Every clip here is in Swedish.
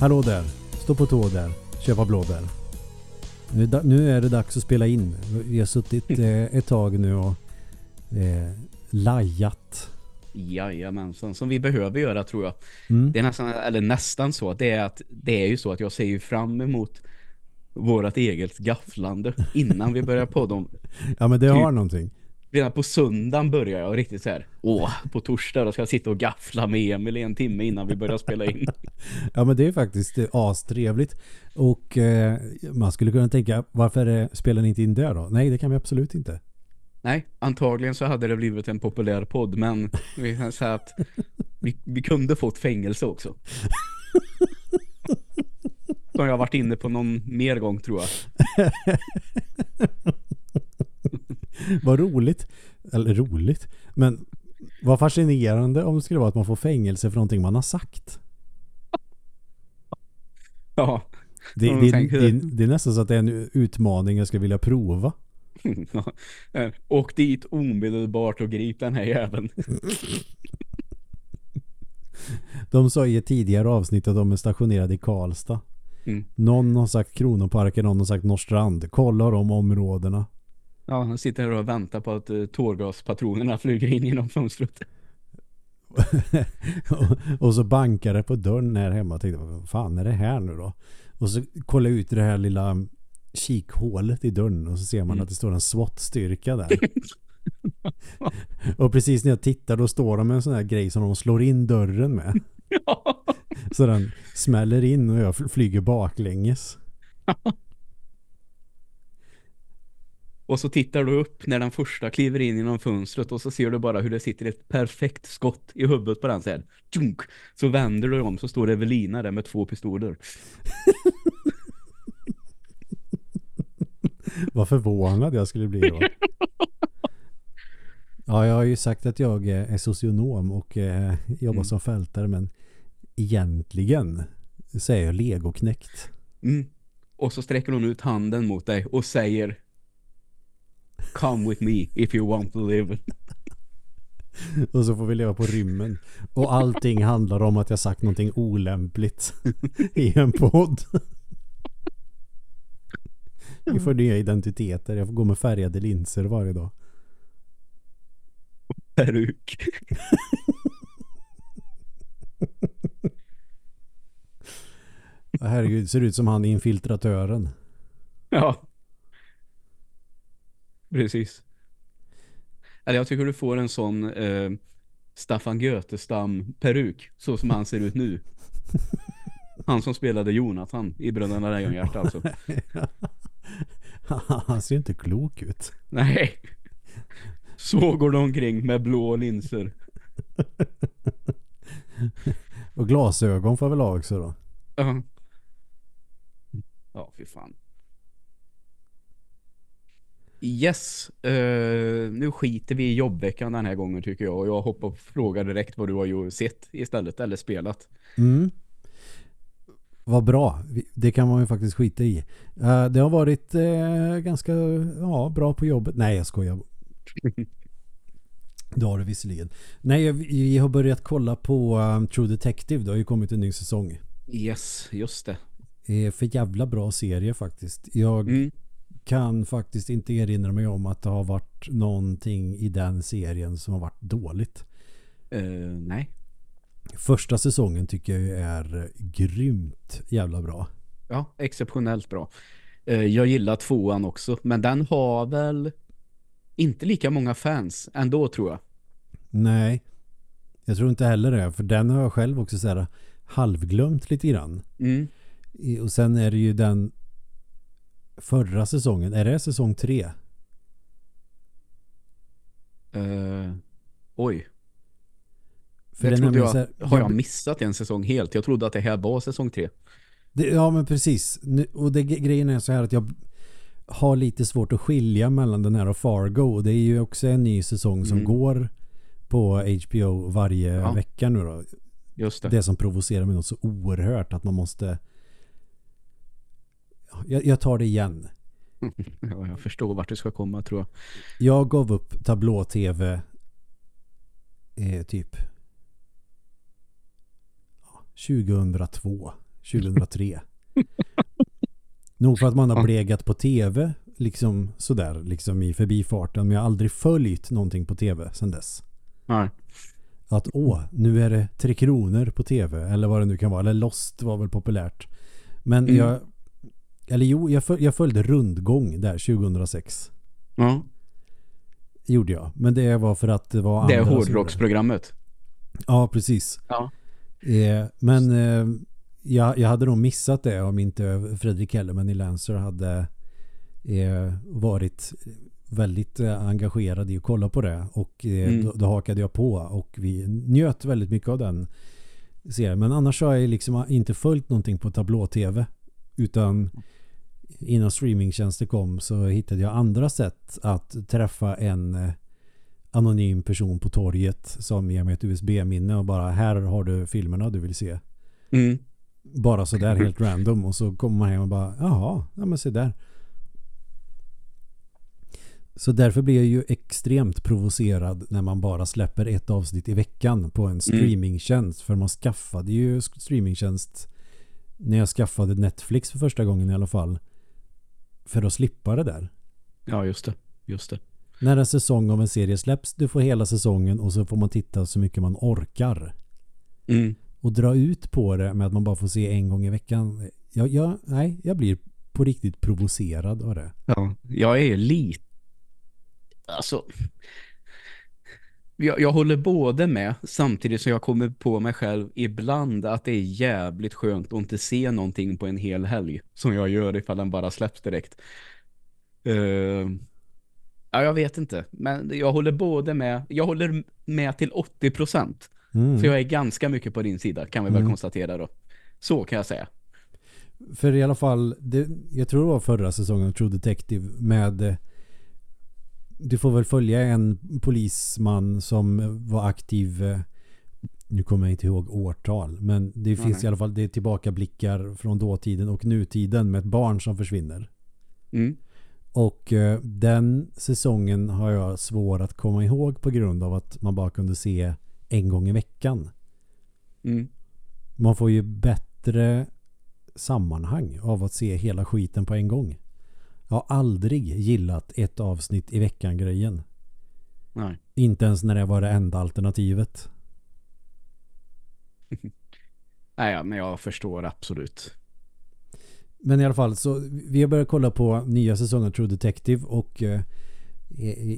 Hallå där. Stå på tå där. Köpa blåbär. Nu, nu är det dags att spela in. Vi har suttit eh, ett tag nu och eh, lajat. Jajamensan, som vi behöver göra tror jag. Mm. Det är nästan, eller nästan så, det är att det är ju så att jag ser ju fram emot vårat eget gafflande innan vi börjar på dem. Ja men det har någonting. Redan på söndagen börjar jag riktigt så här. Åh, på torsdag då ska jag sitta och gaffla med Emil en timme innan vi börjar spela in. Ja men det är faktiskt eh, astrevligt. Och eh, man skulle kunna tänka, varför eh, spelar ni inte in det då? Nej det kan vi absolut inte. Nej, antagligen så hade det blivit en populär podd, men vi kan säga att vi, vi kunde fått fängelse också. Som jag har varit inne på någon mer gång tror jag. Vad roligt. Eller roligt. Men vad fascinerande om det skulle vara att man får fängelse för någonting man har sagt. Ja. Det, det, det, det är nästan så att det är en utmaning jag skulle vilja prova. Eh, Åk dit omedelbart och grip den här jäveln. De sa i ett tidigare avsnitt att de är stationerade i Karlstad. Mm. Någon har sagt Kronoparken, någon har sagt Norrstrand. Kolla de områdena. Ja, han sitter här och väntar på att uh, tårgaspatronerna flyger in genom fönstret. och, och så bankar det på dörren här hemma. Jag tänkte, vad fan är det här nu då? Och så kollar jag ut det här lilla kikhålet i dörren och så ser man Mm. att det står en SWAT-styrka där. och precis när jag tittar då står de med en sån här grej som de slår in dörren med. Så den smäller in och jag fl- flyger baklänges. Och så tittar du upp när den första kliver in genom fönstret och så ser du bara hur det sitter ett perfekt skott i huvudet på den så här. Tjunk! Så vänder du om så står Evelina där med två pistoler. Vad förvånad jag skulle bli då. Ja, jag har ju sagt att jag eh, är socionom och eh, jobbar Mm. som fältare men egentligen så är jag legoknäckt. Mm. Och så sträcker hon ut handen mot dig och säger Come with me if you want to live. Och så får vi leva på rymmen. Och allting handlar om att jag sagt någonting olämpligt i en podd. Vi får nya identiteter. Jag får gå med färgade linser varje dag. Peruk. Herregud, ser ut som han infiltratören. Ja. Precis. Eller jag tycker du får en sån eh, Staffan Götestam peruk så som han ser ut nu. Han som spelade Jonathan i Bröderna Lejonhjärta alltså. Han ser inte klok ut. Nej. Så går de omkring med blå linser. Och glasögon får väl ha också då. Ja. Ja, fy fan. Yes, eh, nu skiter vi i jobbveckan den här gången tycker jag. Och jag hoppar och frågar direkt vad du har ju sett istället, eller spelat. Mm. Vad bra. Det kan man ju faktiskt skita i. Eh, det har varit eh, ganska ja, bra på jobbet. Nej, jag skojar. Det har det visserligen. Nej, vi, har börjat kolla på um, True Detective. Det har ju kommit en ny säsong. Yes, just det. Eh, för jävla bra serie faktiskt. Jag Mm. Kan faktiskt inte erinra mig om att det har varit någonting i den serien som har varit dåligt. Eh, nej. Första säsongen tycker jag är grymt jävla bra. Ja, exceptionellt bra. Eh, jag gillar tvåan också, men den har väl inte lika många fans ändå tror jag. Nej, jag tror inte heller det. För den har jag själv också så här halvglömt lite grann. Mm. Och sen är det ju den förra säsongen. Är det säsong tre? Eh, oj. För jag trodde jag, här- har jag- missat en säsong helt? Jag trodde att det här var säsong tre. Det, ja men precis. Nu, och det, grejen är så här att jag har lite svårt att skilja mellan den här och Fargo. Det är ju också en ny säsong som Mm. går på HBO varje Ja. vecka nu då. Just det. Det som provocerar mig något så oerhört att man måste... Ja, Jag, jag tar det igen. Ja, jag förstår vart du ska komma tror jag. Jag gav upp tablå-tv eh, typ ja, 2002 2003. Nog för att man har blegat på tv liksom sådär liksom i förbifarten men jag har aldrig följt någonting på tv sedan dess. Nej. Att åh, nu är det Tre Kronor på tv eller vad det nu kan vara. Eller Lost var väl populärt. Men Mm. jag eller jo, jag, föl, jag följde Rundgång där 2006. Ja. Gjorde jag. Men det var för att det var Det är andra som gjorde hårdrocksprogrammet. Ja, precis. Ja. Eh, men eh, jag, jag hade nog missat det om inte Fredrik Hellerman i Lancer hade eh, varit väldigt eh, engagerad i att kolla på det. Och eh, Mm. då, då hakade jag på och vi njöt väldigt mycket av den serien. Men annars har jag liksom inte följt någonting på tablå-tv. Utan innan streamingtjänster kom så hittade jag andra sätt att träffa en eh, anonym person på torget som ger mig ett USB-minne och bara här har du filmerna du vill se. Mm. Bara sådär helt random och så kommer man hem och bara jaha, ja men se där. Så därför blir jag ju extremt provocerad när man bara släpper ett avsnitt i veckan på en streamingtjänst. För man skaffade ju streamingtjänst när jag skaffade Netflix för första gången i alla fall. För att slippa det där. Ja, just det. Just det. När en säsong av en serie släpps, du får hela säsongen och så får man titta så mycket man orkar. Mm. Och dra ut på det med att man bara får se en gång i veckan. Jag, jag, nej, jag blir på riktigt provocerad av det. Ja, jag är lite... Alltså... Jag, jag håller både med samtidigt som jag kommer på mig själv ibland att det är jävligt skönt att inte se någonting på en hel helg som jag gör ifall den bara släpps direkt. Eh, ja, jag vet inte. Men jag håller både med. Jag håller med till 80%. Mm. Så jag är ganska mycket på din sida kan vi väl Mm. konstatera då. Så kan jag säga. För i alla fall, det, jag tror det var förra säsongen True Detective med du får väl följa en polisman som var aktiv eh, nu kommer jag inte ihåg årtal men det finns nej. i alla fall det är tillbakablickar från dåtiden och nutiden med ett barn som försvinner. Mm. Och eh, den säsongen har jag svår att komma ihåg på grund av att man bara kunde se en gång i veckan. Mm. Man får ju bättre sammanhang av att se hela skiten på en gång. Jag har aldrig gillat ett avsnitt i veckan grejen. Nej. Inte ens när det var det enda alternativet. Nej, ja, men jag förstår absolut. Men i alla fall så vi har börjat kolla på nya säsonger av True Detective och eh,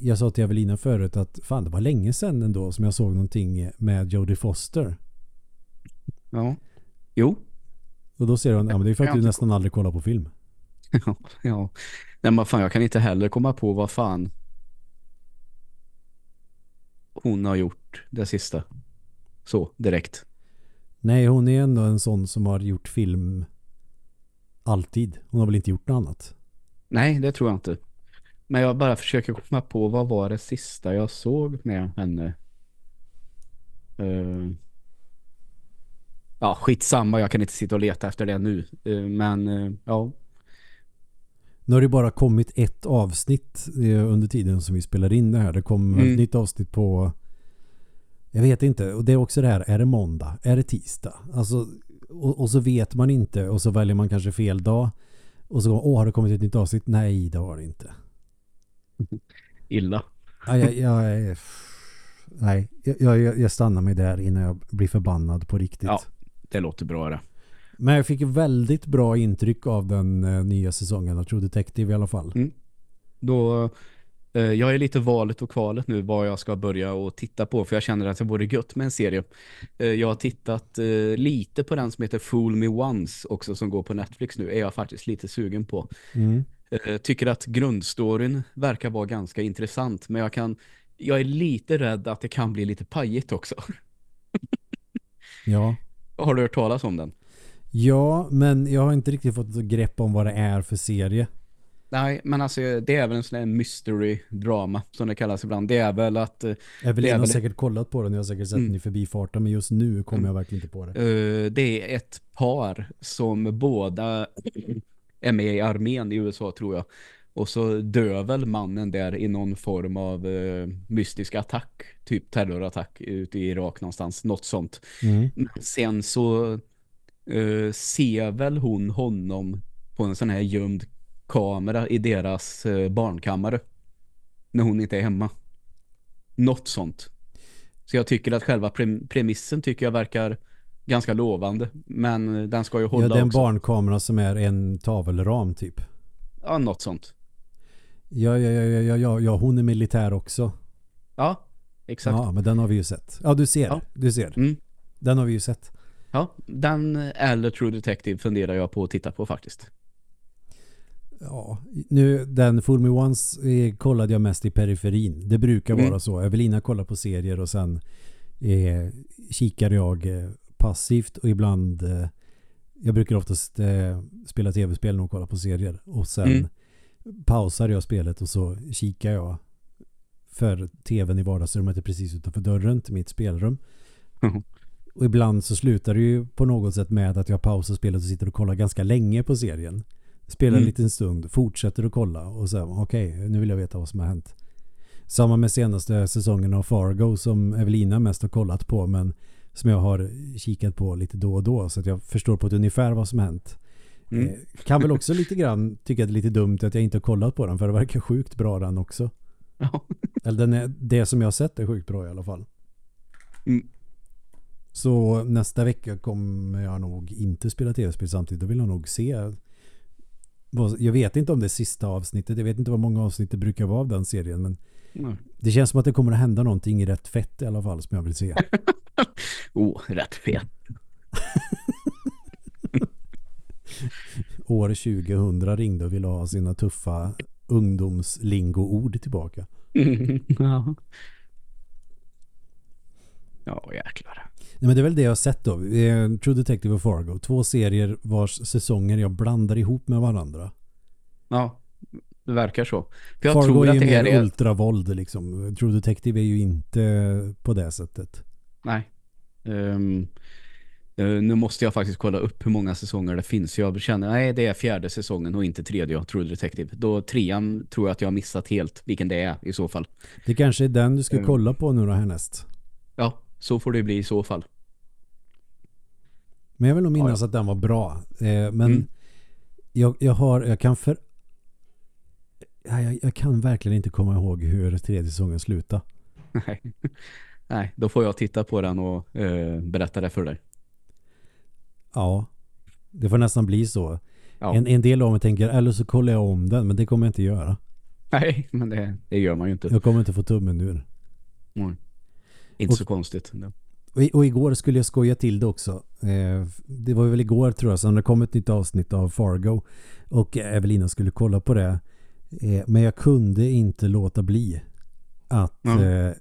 jag sa till Evelina förut att fan det var länge sedan ändå som jag såg någonting med Jodie Foster. Ja. Jo. Och då säger hon, ja men det är för att du nästan aldrig kollar på film. Ja. ja. Nej, men fan, jag kan inte heller komma på vad fan hon har gjort det sista. Så, direkt. Nej, hon är ändå en sån som har gjort film alltid. Hon har väl inte gjort något annat. Nej, det tror jag inte. Men jag bara försöker komma på vad var det sista jag såg med henne. Uh, ja, skitsamma. Jag kan inte sitta och leta efter det nu. Eh, men eh, ja. Nu har det bara kommit ett avsnitt eh, under tiden som vi spelar in det här. Det kommer Mm. ett nytt avsnitt på jag vet inte. Och det är också det här, är det måndag? Är det tisdag? Alltså, och, och så vet man inte och så väljer man kanske fel dag. Och så, åh har det kommit ett nytt avsnitt? Nej, det har det inte. Illa. Ja, jag, jag, nej, jag, jag, jag stannar mig där innan jag blir förbannad på riktigt. Ja. Det låter bra det. Men jag fick väldigt bra intryck av den eh, nya säsongen av True Detective i alla fall. Mm. Då, eh, jag är lite valet och kvalet nu vad jag ska börja och titta på för jag känner att det vore gött med en serie. Eh, jag har tittat eh, lite på den som heter Fool Me Once också som går på Netflix nu. Är jag faktiskt lite sugen på. Mm. Eh, tycker att grundstoryn verkar vara ganska intressant men jag kan jag är lite rädd att det kan bli lite pajigt också. Ja. Har du hört talas om den? Ja, men jag har inte riktigt fått grepp om vad det är för serie. Nej, men alltså det är väl en sån här mystery drama som det kallas ibland. Det är väl att eh, Evelina har väl- säkert kollat på den. Jag har säkert sett Mm. den i förbifarten. Men just nu kommer Mm. jag verkligen inte på det. Eh, det är ett par som båda är med i armén i USA tror jag. Och så dör väl mannen där i någon form av eh, mystisk attack. Typ terrorattack ute i Irak någonstans. Något sånt. Mm. Men Sen så eh, ser väl hon honom på en sån här gömd kamera i deras eh, barnkammare när hon inte är hemma. Något sånt. Så jag tycker att själva pre premissen tycker jag verkar ganska lovande. Men den ska ju hålla Ja, det är en också. barnkamera som är en tavelram typ. Ja, något sånt. Ja, ja, ja, ja, ja, ja, hon är militär också. Ja, exakt. Ja, men den har vi ju sett. Ja, du ser. Ja. Du ser. Mm. Den har vi ju sett. Ja, den eller True Detective funderar jag på att titta på faktiskt. Ja, nu den Fool Me Once eh, kollade jag mest i periferin. Det brukar Mm. vara så. Evelina kollar på serier och sen eh, kikar jag eh, passivt och ibland eh, jag brukar oftast eh, spela tv-spel och kolla på serier och sen Mm. pausar jag spelet och så kikar jag för tvn i vardagsrummet är precis utanför dörren till mitt spelrum. Mhm. Och ibland så slutar det ju på något sätt med att jag pausar spelet och sitter och kollar ganska länge på serien. Spelar en Mm. liten stund, fortsätter att kolla och sen okej, nu vill jag veta vad som har hänt. Samma med senaste säsongen av Fargo som Evelina mest har kollat på men som jag har kikat på lite då och då så att jag förstår på ett ungefär vad som har hänt. Mm. Eh, kan väl också lite grann tycka att det är lite dumt att jag inte har kollat på den för det verkar sjukt bra den också. Ja. Eller den är, det som jag har sett är sjukt bra i alla fall. Mm. Så nästa vecka kommer jag nog inte spela tv-spel samtidigt. Då vill jag nog se jag vet inte om det är sista avsnittet. Jag vet inte vad många avsnitt det brukar vara av den serien. Men Mm. det känns som att det kommer att hända någonting i rätt fett i alla fall som jag vill se. Oh, rätt fet. År 2000 ringde och ville ha sina tuffa ungdomslingo-ord tillbaka. ja. Ja, jäklar. Nej, men det är väl det jag har sett då. True Detective och Fargo. Två serier vars säsonger jag blandar ihop med varandra. Ja, det verkar så. För jag Fargo tror är ju mer är... ultravåld liksom. True Detective är ju inte på det sättet. Nej. Ehm, eh, nu måste jag faktiskt kolla upp hur många säsonger det finns. Jag känner, nej det är fjärde säsongen och inte tredje True Detective. Då trean tror jag att jag har missat helt vilken det är i så fall. Det kanske är den du ska Mm. kolla på nu då härnäst. Ja, så får det bli i så fall. Men jag vill nog minnas att den var bra. Eh, men Mm. jag, jag har, jag kan för... Ja, jag, jag kan verkligen inte komma ihåg hur tredje säsongen slutade. Nej. nej, då får jag titta på den och eh, berätta det för dig. Ja, det får nästan bli så. Ja. En, en del av mig tänker, eller så kollar jag om den, men det kommer jag inte göra. Nej, men det, det gör man ju inte. Jag kommer inte få tummen ur. Mm. Inte Och- så konstigt. Och, och igår skulle jag skoja till det också. Eh, det var väl igår tror jag som det kom ett nytt avsnitt av Fargo. Och Evelina skulle kolla på det. Eh, men jag kunde inte låta bli att Ja. eh,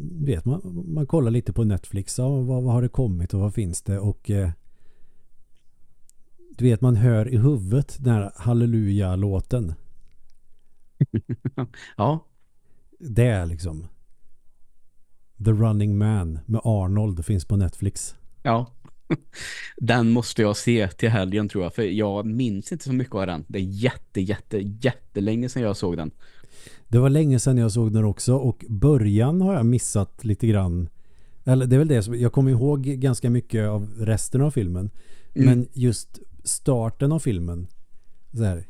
vet, man, man kollar lite på Netflix. Ja, vad, vad har det kommit och vad finns det? Och eh, du vet, man hör i huvudet den här halleluja-låten. ja, Det är liksom The Running Man med Arnold finns på Netflix. Ja. Den måste jag se till helgen tror jag. För jag minns inte så mycket av den. Det är jätte, jätte, jättelänge sedan jag såg den. Det var länge sedan jag såg den också och början har jag missat lite grann. Eller det är väl det som, jag kommer ihåg ganska mycket av resten av filmen. Mm. Men just starten av filmen. Så här,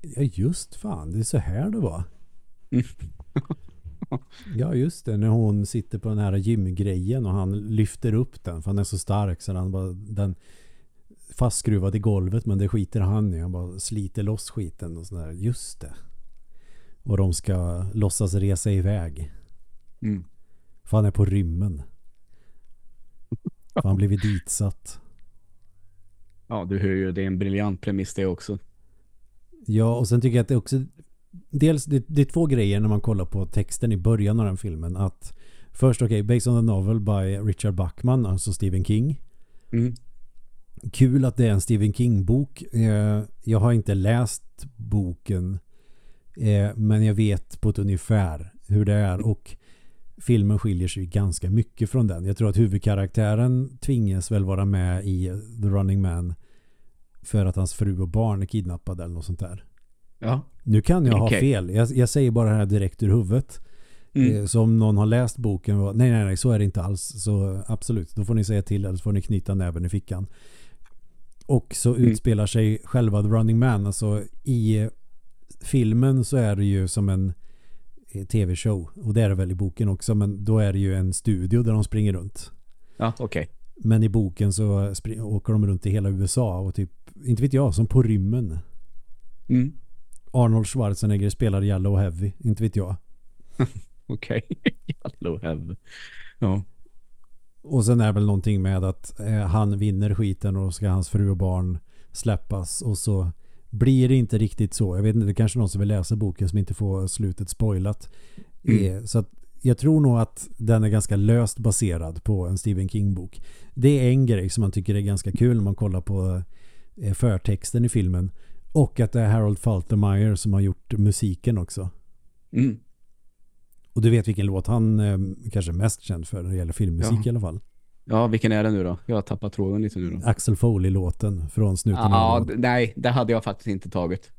ja just fan, det är så här det var. Mm. ja just det, när hon sitter på den här gymgrejen och han lyfter upp den för han är så stark så han bara, den fastskruvad i golvet men det skiter han i. Han bara sliter loss skiten och sådär. Just det. Och de ska låtsas resa iväg. Mm. För han är på rymmen. För han blivit ditsatt. Ja, du hör ju, det är en briljant premiss det också. Ja, och sen tycker jag att det också... Dels, det, det är två grejer när man kollar på texten i början av den filmen. Att först, okej, based on the novel by Richard Bachman, alltså Stephen King. Mm. Kul att det är en Stephen King-bok. Eh, jag har inte läst boken. Eh, men jag vet på ett ungefär hur det är. Och filmen skiljer sig ganska mycket från den. Jag tror att huvudkaraktären tvingas väl vara med i The Running Man för att hans fru och barn är kidnappade eller något sånt där. Ja. Nu kan jag Okej. ha fel. Jag, jag säger bara det här direkt ur huvudet. Mm. Eh, Så om någon har läst boken nej, nej, nej, så är det inte alls. Så absolut, då får ni säga till eller så får ni knyta näven i fickan. Och så Mm. utspelar sig själva The Running Man. Alltså i eh, filmen så är det ju som en eh, tv-show. Och det är det väl i boken också. Men då är det ju en studio där de springer runt. Ja, okej. Men i boken så åker de runt i hela USA och typ, inte vet jag, som på rymmen. Mm. Arnold Schwarzenegger spelar Yellow Heavy, inte vet jag. Okej. Yellow Heavy. Ja. Och sen är väl någonting med att eh, han vinner skiten och ska hans fru och barn släppas och så blir det inte riktigt så. Jag vet inte, det är kanske någon som vill läsa boken som inte får slutet spoilat. Mm. Eh, så att jag tror nog att den är ganska löst baserad på en Stephen King-bok. Det är en grej som man tycker är ganska kul när man kollar på eh, förtexten i filmen. Och att det är Harold Faltermeyer som har gjort musiken också. Mm. Och du vet vilken låt han eh, kanske är mest känd för när det gäller filmmusik Ja. i alla fall. Ja, vilken är det nu då? Jag har tappat tråden lite nu då. Axel Foley-låten från Snuten Ja, nej, det hade jag faktiskt inte tagit.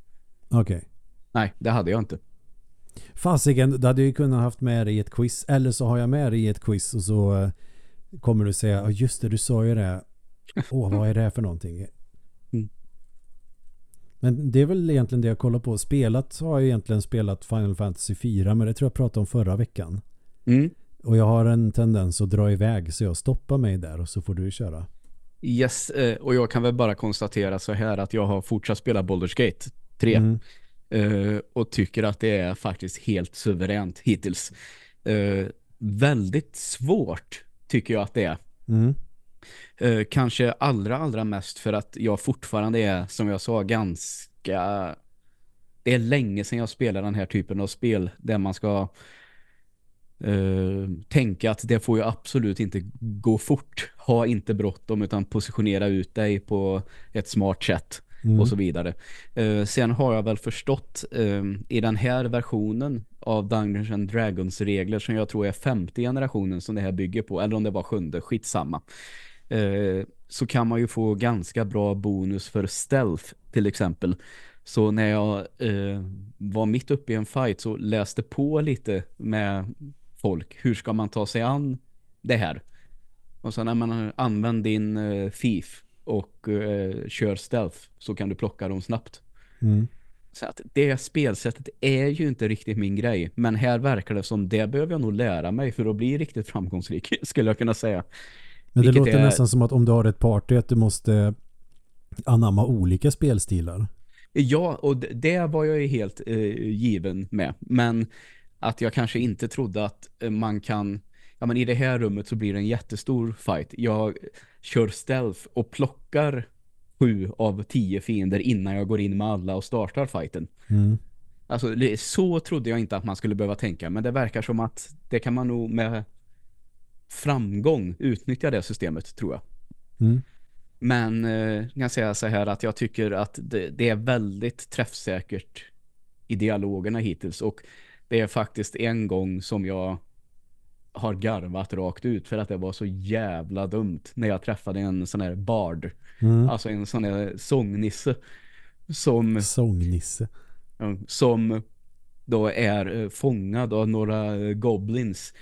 Okej. Nej, det hade jag inte. Fasiken, du hade ju kunnat haft med dig i ett quiz. Eller så har jag med dig i ett quiz och så eh, kommer du säga, ja just det, du sa ju det. Åh, vad är det för någonting? Men det är väl egentligen det jag kollar på. Spelat har jag egentligen spelat Final Fantasy 4, men det tror jag pratade om förra veckan. Mm. Och jag har en tendens att dra iväg så jag stoppar mig där och så får du köra. Yes, eh, och jag kan väl bara konstatera så här att jag har fortsatt spela Baldur's Gate 3 Mm. eh, och tycker att det är faktiskt helt suveränt hittills. Eh, väldigt svårt tycker jag att det är. Mm. Eh, kanske allra, allra mest för att jag fortfarande är, som jag sa, ganska... Det är länge sedan jag spelar den här typen av spel där man ska eh, tänka att det får ju absolut inte gå fort. Ha inte bråttom utan positionera ut dig på ett smart sätt Mm. och så vidare. Eh, sen har jag väl förstått i den här versionen av Dungeons and Dragons regler som jag tror är femte generationen som det här bygger på, eller om det var sjunde, skitsamma. Eh, så kan man ju få ganska bra bonus för stealth till exempel. Så när jag eh, var mitt uppe i en fight så läste på lite med folk. Hur ska man ta sig an det här? Och så när man använder din eh, thief och eh, kör stealth så kan du plocka dem snabbt. Mm. Så att det spelsättet är ju inte riktigt min grej. Men här verkar det som det behöver jag nog lära mig för att bli riktigt framgångsrik skulle jag kunna säga. Men det låter är- nästan som att om du har ett party att du måste anamma olika spelstilar. Ja, och det var jag ju helt eh, given med. Men att jag kanske inte trodde att eh, man kan... Ja, men i det här rummet så blir det en jättestor fight. Jag kör stealth och plockar sju av tio fiender innan jag går in med alla och startar fighten. Mm. Alltså, så trodde jag inte att man skulle behöva tänka. Men det verkar som att det kan man nog med framgång utnyttja det systemet, tror jag. Mm. Men eh, jag kan säga så här att jag tycker att det, det är väldigt träffsäkert i dialogerna hittills och det är faktiskt en gång som jag har garvat rakt ut för att det var så jävla dumt när jag träffade en sån här bard, Mm. alltså en sån här sångnisse som, Sångnisse. som då är eh, fångad av några goblins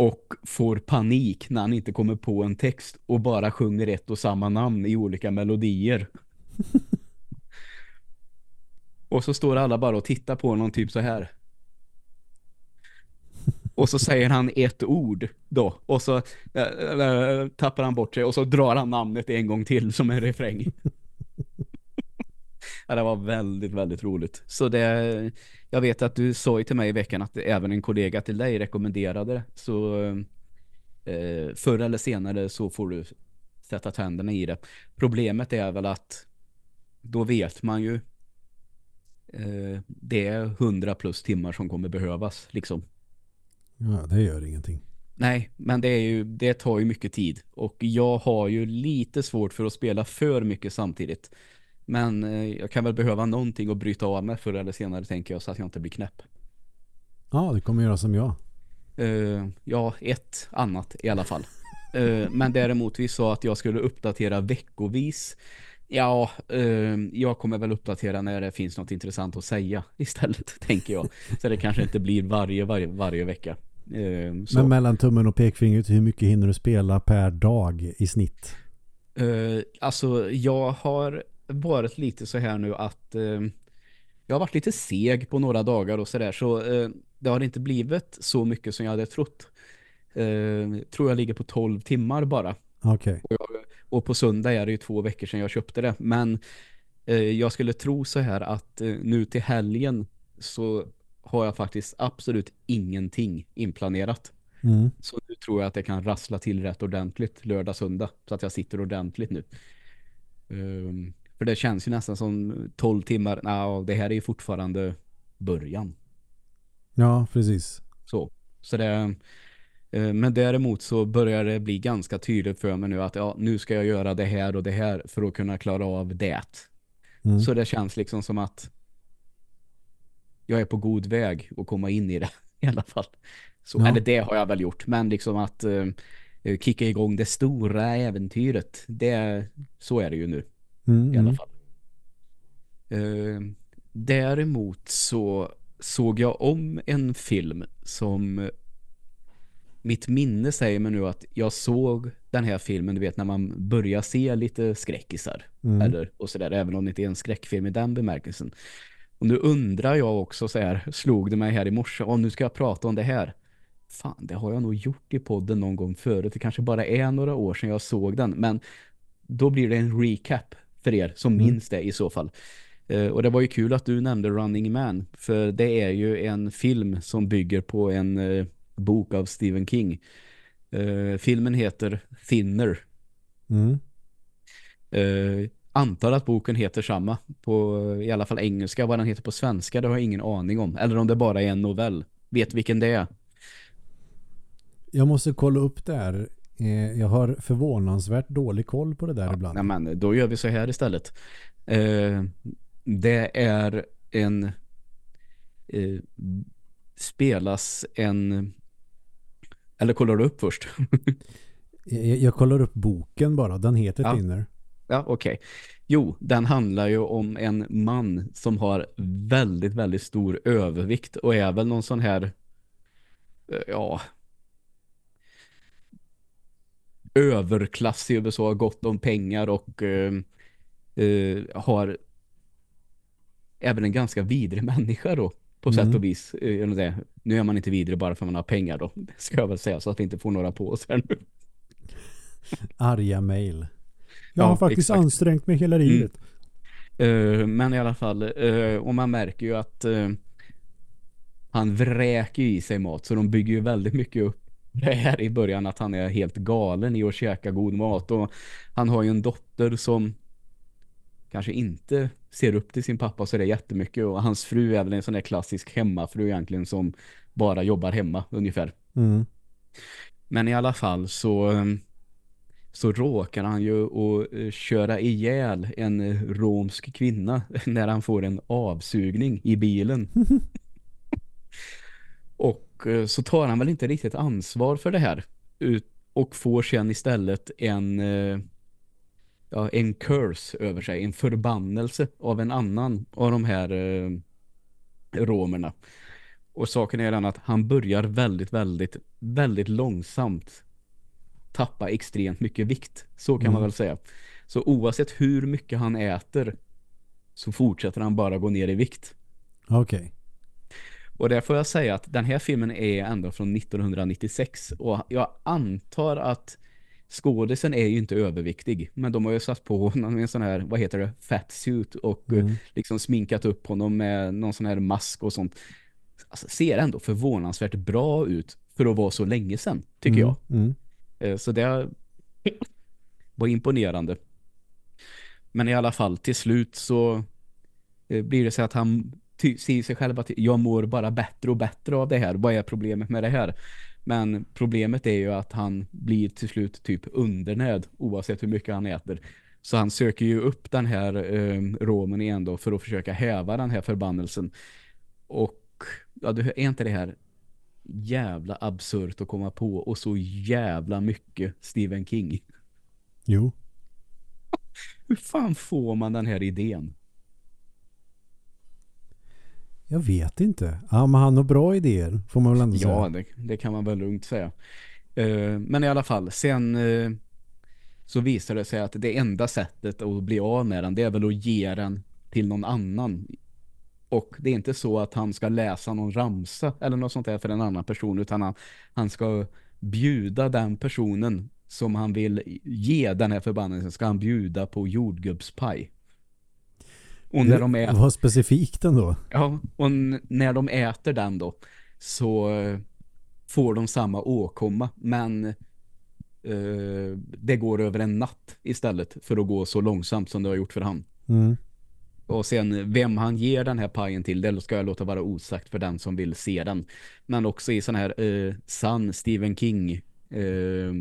och får panik när han inte kommer på en text och bara sjunger ett och samma namn i olika melodier. och så står alla bara och tittar på honom typ så här. Och så säger han ett ord då. Och så äh, äh, tappar han bort sig och så drar han namnet en gång till som en refräng. ja, det var väldigt, väldigt roligt. Så det, jag vet att du sa ju till mig i veckan att även en kollega till dig rekommenderade det. Så eh, förr eller senare så får du sätta tänderna i det. Problemet är väl att då vet man ju eh, det är 100 plus timmar som kommer behövas liksom. Ja, det gör ingenting. Nej, men det, är ju, det tar ju mycket tid. Och jag har ju lite svårt för att spela för mycket samtidigt. Men eh, jag kan väl behöva någonting att bryta av med förr eller senare tänker jag så att jag inte blir knäpp. Ja, du kommer göra som jag. Eh, ja, ett annat i alla fall. Eh, men däremot vi sa att jag skulle uppdatera veckovis Ja, eh, jag kommer väl uppdatera när det finns något intressant att säga istället, tänker jag. Så det kanske inte blir varje, varje, varje vecka. Men mellan tummen och pekfingret, hur mycket hinner du spela per dag i snitt? Alltså, jag har varit lite så här nu att eh, jag har varit lite seg på några dagar och sådär. Så, så eh, det har inte blivit så mycket som jag hade trott. Eh, tror jag ligger på 12 timmar bara. Okej. Och, jag- och på söndag är det ju två veckor sedan jag köpte det. Men eh, jag skulle tro så här att eh, nu till helgen så har jag faktiskt absolut ingenting inplanerat. Mm. Så nu tror jag att det kan rassla till rätt ordentligt lördag, söndag. Så att jag sitter ordentligt nu. Ehm, för det känns ju nästan som 12 timmar. Nej, det här är ju fortfarande början. Ja, precis. Så, så det, eh, men däremot så börjar det bli ganska tydligt för mig nu att ja, nu ska jag göra det här och det här för att kunna klara av det. Mm. Så det känns liksom som att jag är på god väg att komma in i det i alla fall. Så, Ja. Eller det har jag väl gjort, men liksom att eh, kicka igång det stora äventyret, det, så är det ju nu Mm, i alla mm. fall. Eh, däremot så såg jag om en film som mitt minne säger mig nu att jag såg den här filmen, du vet när man börjar se lite skräckisar Mm. eller och sådär, även om det inte är en skräckfilm i den bemärkelsen. Och nu undrar jag också så här, slog det mig här i morse, om nu ska jag prata om det här. Fan, det har jag nog gjort i podden någon gång förut. Det kanske bara är några år sedan jag såg den, men då blir det en recap för er som Mm. minns det i så fall. Eh, och det var ju kul att du nämnde Running Man, för det är ju en film som bygger på en eh, bok av Stephen King. Eh, filmen heter Thinner. Mm. Antar att boken heter samma på i alla fall engelska. Vad den heter på svenska det har jag ingen aning om. Eller om det bara är en novell. Vet vilken det är? Jag måste kolla upp det här. Jag har förvånansvärt dålig koll på det där ibland. Nej, men då gör vi så här istället. Eh, det är en eh, spelas en eller kollar du upp först? Jag, jag kollar upp boken bara. Den heter Ja. Thinner. Ja, okej. Jo, den handlar ju om en man som har väldigt, väldigt stor övervikt och är väl någon sån här eh, ja överklassig och så har gott om pengar och eh, eh, har även en ganska vidrig människa då på sätt Mm. och vis. Eh, nu är man inte vidrig bara för man har pengar då, ska jag väl säga så att vi inte får några på oss här nu. Arga mail. Jag Ja, har faktiskt exakt. ansträngt mig hela livet. Eh, men i alla fall, eh, och man märker ju att eh, han vräker i sig mat så de bygger ju väldigt mycket upp det här i början att han är helt galen i att käka god mat och han har ju en dotter som kanske inte ser upp till sin pappa så det är jättemycket och hans fru är väl en sån där klassisk hemmafru egentligen som bara jobbar hemma ungefär. Mm. Men i alla fall så så råkar han ju att eh, köra ihjäl en romsk kvinna när han får en avsugning i bilen. och eh, så tar han väl inte riktigt ansvar för det här och får sen istället en eh, ja, en curse över sig, en förbannelse av en annan av de här eh, romerna. Och saken är den att han börjar väldigt, väldigt, väldigt långsamt tappa extremt mycket vikt. Så kan man Mm. väl säga. Så oavsett hur mycket han äter så fortsätter han bara gå ner i vikt. Okej. Och där får jag säga att den här filmen är ändå från 1996 och jag antar att skådisen är ju inte överviktig men de har ju satt på honom en sån här, vad heter det, fat suit och Mm. liksom sminkat upp honom med någon sån här mask och sånt. Alltså, ser ändå förvånansvärt bra ut för att vara så länge sedan, tycker jag. Mm. Mm. Eh, Så det var imponerande. Men i alla fall, till slut så eh, blir det så att han säger sig själv att jag mår bara bättre och bättre av det här. Vad är problemet med det här? Men problemet är ju att han blir till slut typ undernärd oavsett hur mycket han äter. Så han söker ju upp den här eh, romen igen då för att försöka häva den här förbannelsen. Och ja, är inte det här jävla absurt att komma på och så jävla mycket Stephen King. Jo. Hur fan får man den här idén? Jag vet inte. Ja, men han har bra idéer, får man väl ändå säga. Ja, det, det kan man väl lugnt säga. Uh, men i alla fall, sen uh, så visar det sig att det enda sättet att bli av med den, det är väl att ge den till någon annan. Och det är inte så att han ska läsa någon ramsa eller något sånt där för en annan person, utan han, han ska bjuda den personen som han vill ge den här förbannelsen ska han bjuda på jordgubbspaj. Och när de äter... Vad specifikt ändå. Ja, och när de äter den då så eh, får de samma åkomma. Men uh, det går över en natt istället för att gå så långsamt som det har gjort för han. Mm. Och sen vem han ger den här pajen till, det ska jag låta vara osagt för den som vill se den. Men också i sån här uh, sann Stephen King uh,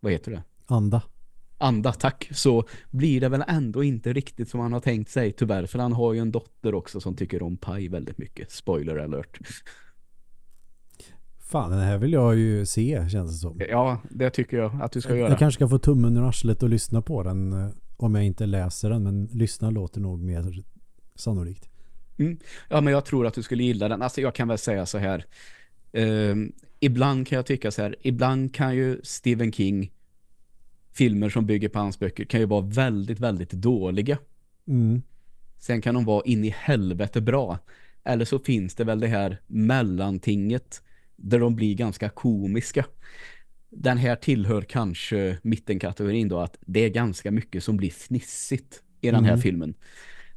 vad heter det? Anda anda, tack, så blir det väl ändå inte riktigt som han har tänkt sig, tyvärr. För han har ju en dotter också som tycker om paj väldigt mycket. Spoiler alert. Fan, den här vill jag ju se, känns det som. Ja, det tycker jag att du ska jag, göra. Jag kanske ska få tummen ur arslet och lyssna på den eh, om jag inte läser den, men lyssna låter nog mer sannolikt. Mm. Ja, men jag tror att du skulle gilla den. Alltså jag kan väl säga så här. Um, ibland kan jag tycka så här, ibland kan ju Stephen King filmer som bygger på hans böcker kan ju vara väldigt, väldigt dåliga. Mm. Sen kan de vara in i helvete bra. Eller så finns det väl det här mellantinget där de blir ganska komiska. Den här tillhör kanske mittenkategorin då att det är ganska mycket som blir fnissigt i den här mm. filmen.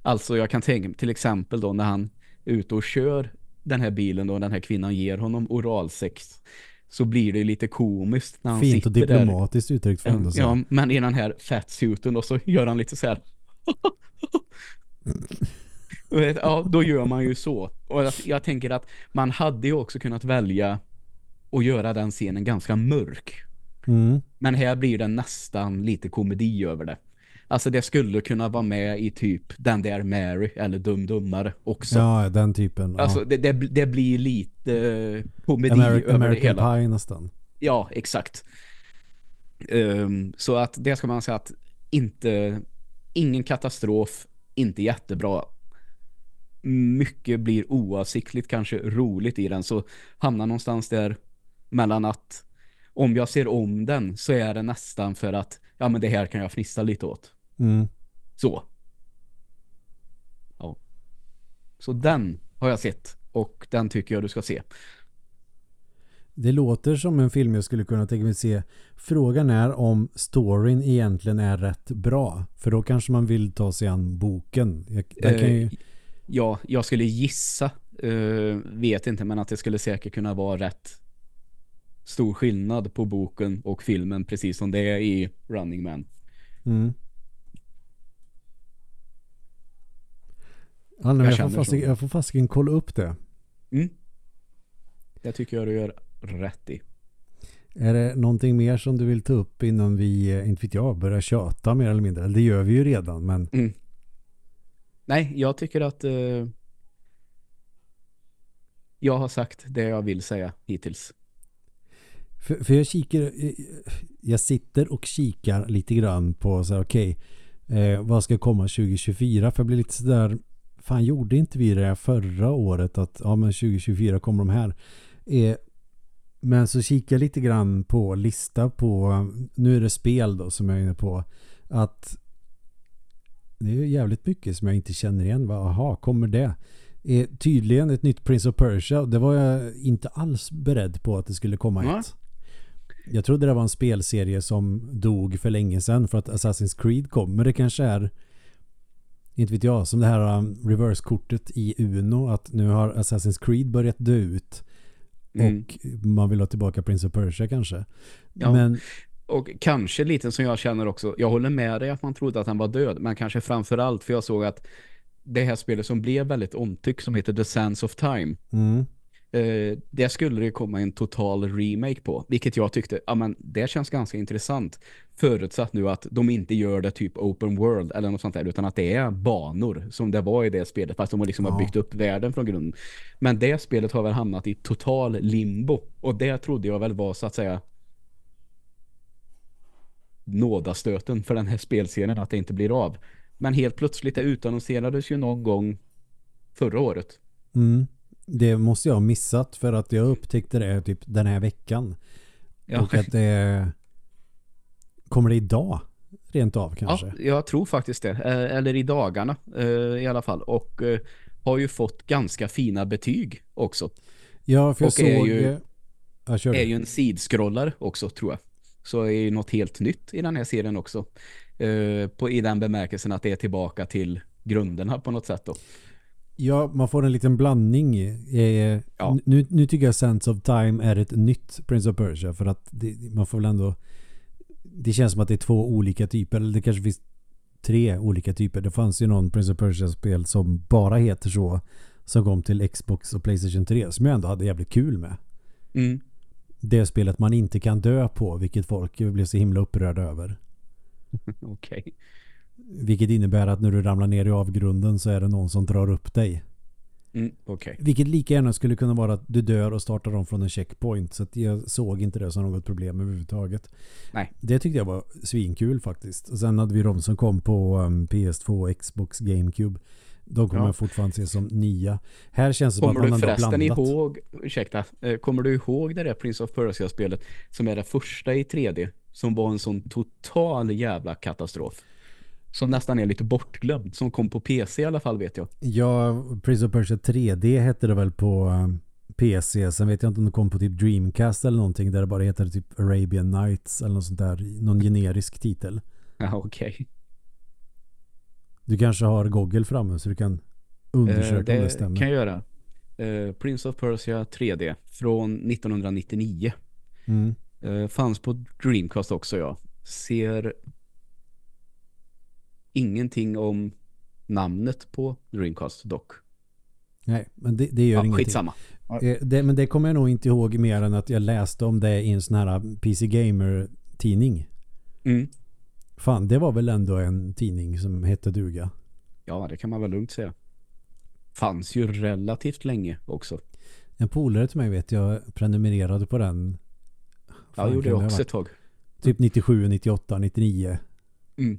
Alltså jag kan tänka mig till exempel då när han är ute och kör den här bilen då den här kvinnan ger honom oralsex så blir det lite komiskt när han Fint sitter och diplomatiskt där. uttryckt för ja, ja, men i den här fatsuiten och så gör han lite så här ja, då gör man ju så. Och jag, jag tänker att man hade ju också kunnat välja att göra den scenen ganska mörk. Mm. Men här blir det nästan lite komedi över det. Alltså det skulle kunna vara med i typ Den där Mary eller Dum Dummare också. Ja, den typen. Alltså ja. det, det, det, blir lite uh, komedi Ameri över American det hela. Pie nästan. Ja, exakt. Um, så att det ska man säga att inte ingen katastrof, inte jättebra. Mycket blir oavsiktligt kanske roligt i den så hamnar någonstans där mellan att om jag ser om den så är det nästan för att ja men det här kan jag fnissa lite åt. Mm. Så. Ja. Så den har jag sett och den tycker jag du ska se. Det låter som en film jag skulle kunna tänka mig se. Frågan är om storyn egentligen är rätt bra. För då kanske man vill ta sig an boken. Jag, eh, ju... Ja, jag skulle gissa. Uh, vet inte, men att det skulle säkert kunna vara rätt stor skillnad på boken och filmen precis som det är i Running Man. Mm. Ja, jag, jag, får fast, jag får fasiken kolla upp det. Mm. Det tycker jag du gör rätt i. Är det någonting mer som du vill ta upp innan vi, eh, inte vet jag, börjar tjata mer eller mindre? Det gör vi ju redan, men... Mm. Nej, jag tycker att uh, jag har sagt det jag vill säga hittills. För, för jag kikar, eh, jag sitter och kikar lite grann på så här, okej, okay, eh, vad ska komma 2024? För jag blir lite sådär, fan gjorde inte vi det förra året att ja men 2024 kommer de här. Eh, men så kikar jag lite grann på lista på, nu är det spel då som jag är inne på, att det är jävligt mycket som jag inte känner igen. Jaha, kommer det? Eh, tydligen ett nytt Prince of Persia. Det var jag inte alls beredd på att det skulle komma mm. ett. Jag trodde det var en spelserie som dog för länge sedan för att Assassin's Creed kom. Men det kanske är inte vet jag, som det här um, reverse-kortet i Uno att nu har Assassin's Creed börjat dö ut. Mm. Och man vill ha tillbaka Prince of Persia kanske. Ja. Men och kanske lite som jag känner också, jag håller med dig att man trodde att han var död, men kanske framförallt för jag såg att det här spelet som blev väldigt omtyckt som heter The Sands of Time. Mm. Eh, det skulle det komma en total remake på. Vilket jag tyckte, ja men det känns ganska intressant. Förutsatt nu att de inte gör det typ open world eller något sånt där. Utan att det är banor som det var i det spelet. Fast de liksom ja. har byggt upp världen från grunden. Men det spelet har väl hamnat i total limbo. Och det trodde jag väl var så att säga nådastöten för den här spelserien att det inte blir av. Men helt plötsligt det utannonserades ju någon gång förra året. Mm. Det måste jag ha missat för att jag upptäckte det typ den här veckan. Ja. Och att det kommer det idag rent av kanske. Ja, jag tror faktiskt det. Eh, Eller i dagarna eh, i alla fall. Och eh, har ju fått ganska fina betyg också. Ja, för jag Och såg... är ju- jag är ju en sidskrollare också tror jag. Så är ju något helt nytt i den här serien också. På, I den bemärkelsen att det är tillbaka till grunderna på något sätt då. Ja, man får en liten blandning. Eh, Ja. nu, nu tycker jag Sense of Time är ett nytt Prince of Persia för att det, man får väl ändå det känns som att det är två olika typer eller det kanske finns tre olika typer. Det fanns ju någon Prince of Persia-spel som bara heter så som kom till Xbox och Playstation 3 som jag ändå hade jävligt kul med. Mm. Det spelet man inte kan dö på vilket folk blev så himla upprörda över. Okej. Vilket innebär att när du ramlar ner i avgrunden så är det någon som drar upp dig. Mm, Okej. Vilket lika gärna skulle kunna vara att du dör och startar om från en checkpoint. Så jag såg inte det som något problem överhuvudtaget. Nej. Det tyckte jag var svinkul faktiskt. Och sen hade vi de som kom på um, PS2, Xbox, GameCube. De kommer Ja. jag fortfarande se som nia. Här känns det som att Kommer man du förresten blandat. ihåg, ursäkta, eh, kommer du ihåg det där Prince of Persia-spelet som är det första i 3D som var en sån total jävla katastrof? Som nästan är lite bortglömd, som kom på PC i alla fall vet jag. Ja, Prince of Persia 3D hette det väl på um, PC. Sen vet jag inte om det kom på typ Dreamcast eller någonting där det bara heter typ Arabian Nights eller något sånt där. Någon generisk titel. Ja, okej. Du kanske har Google framme så du kan undersöka om det det stämmer. kan jag göra. Eh, Prince of Persia 3D från 1999. Mm. Eh, fanns på Dreamcast också, ja. Ser ingenting om namnet på Dreamcast dock. Nej, men det, det gör Ja, ingenting. skitsamma. Eh, Det, men det kommer jag nog inte ihåg mer än att jag läste om det i en sån här PC Gamer-tidning. Mm. Fan, det var väl ändå en tidning som hette duga. Ja, det kan man väl lugnt säga. Fanns ju relativt länge också. En polare till mig vet jag prenumererade på den. Ja, Fan, det gjorde kan jag också ett tag. Typ 97, 98, 99. Mm.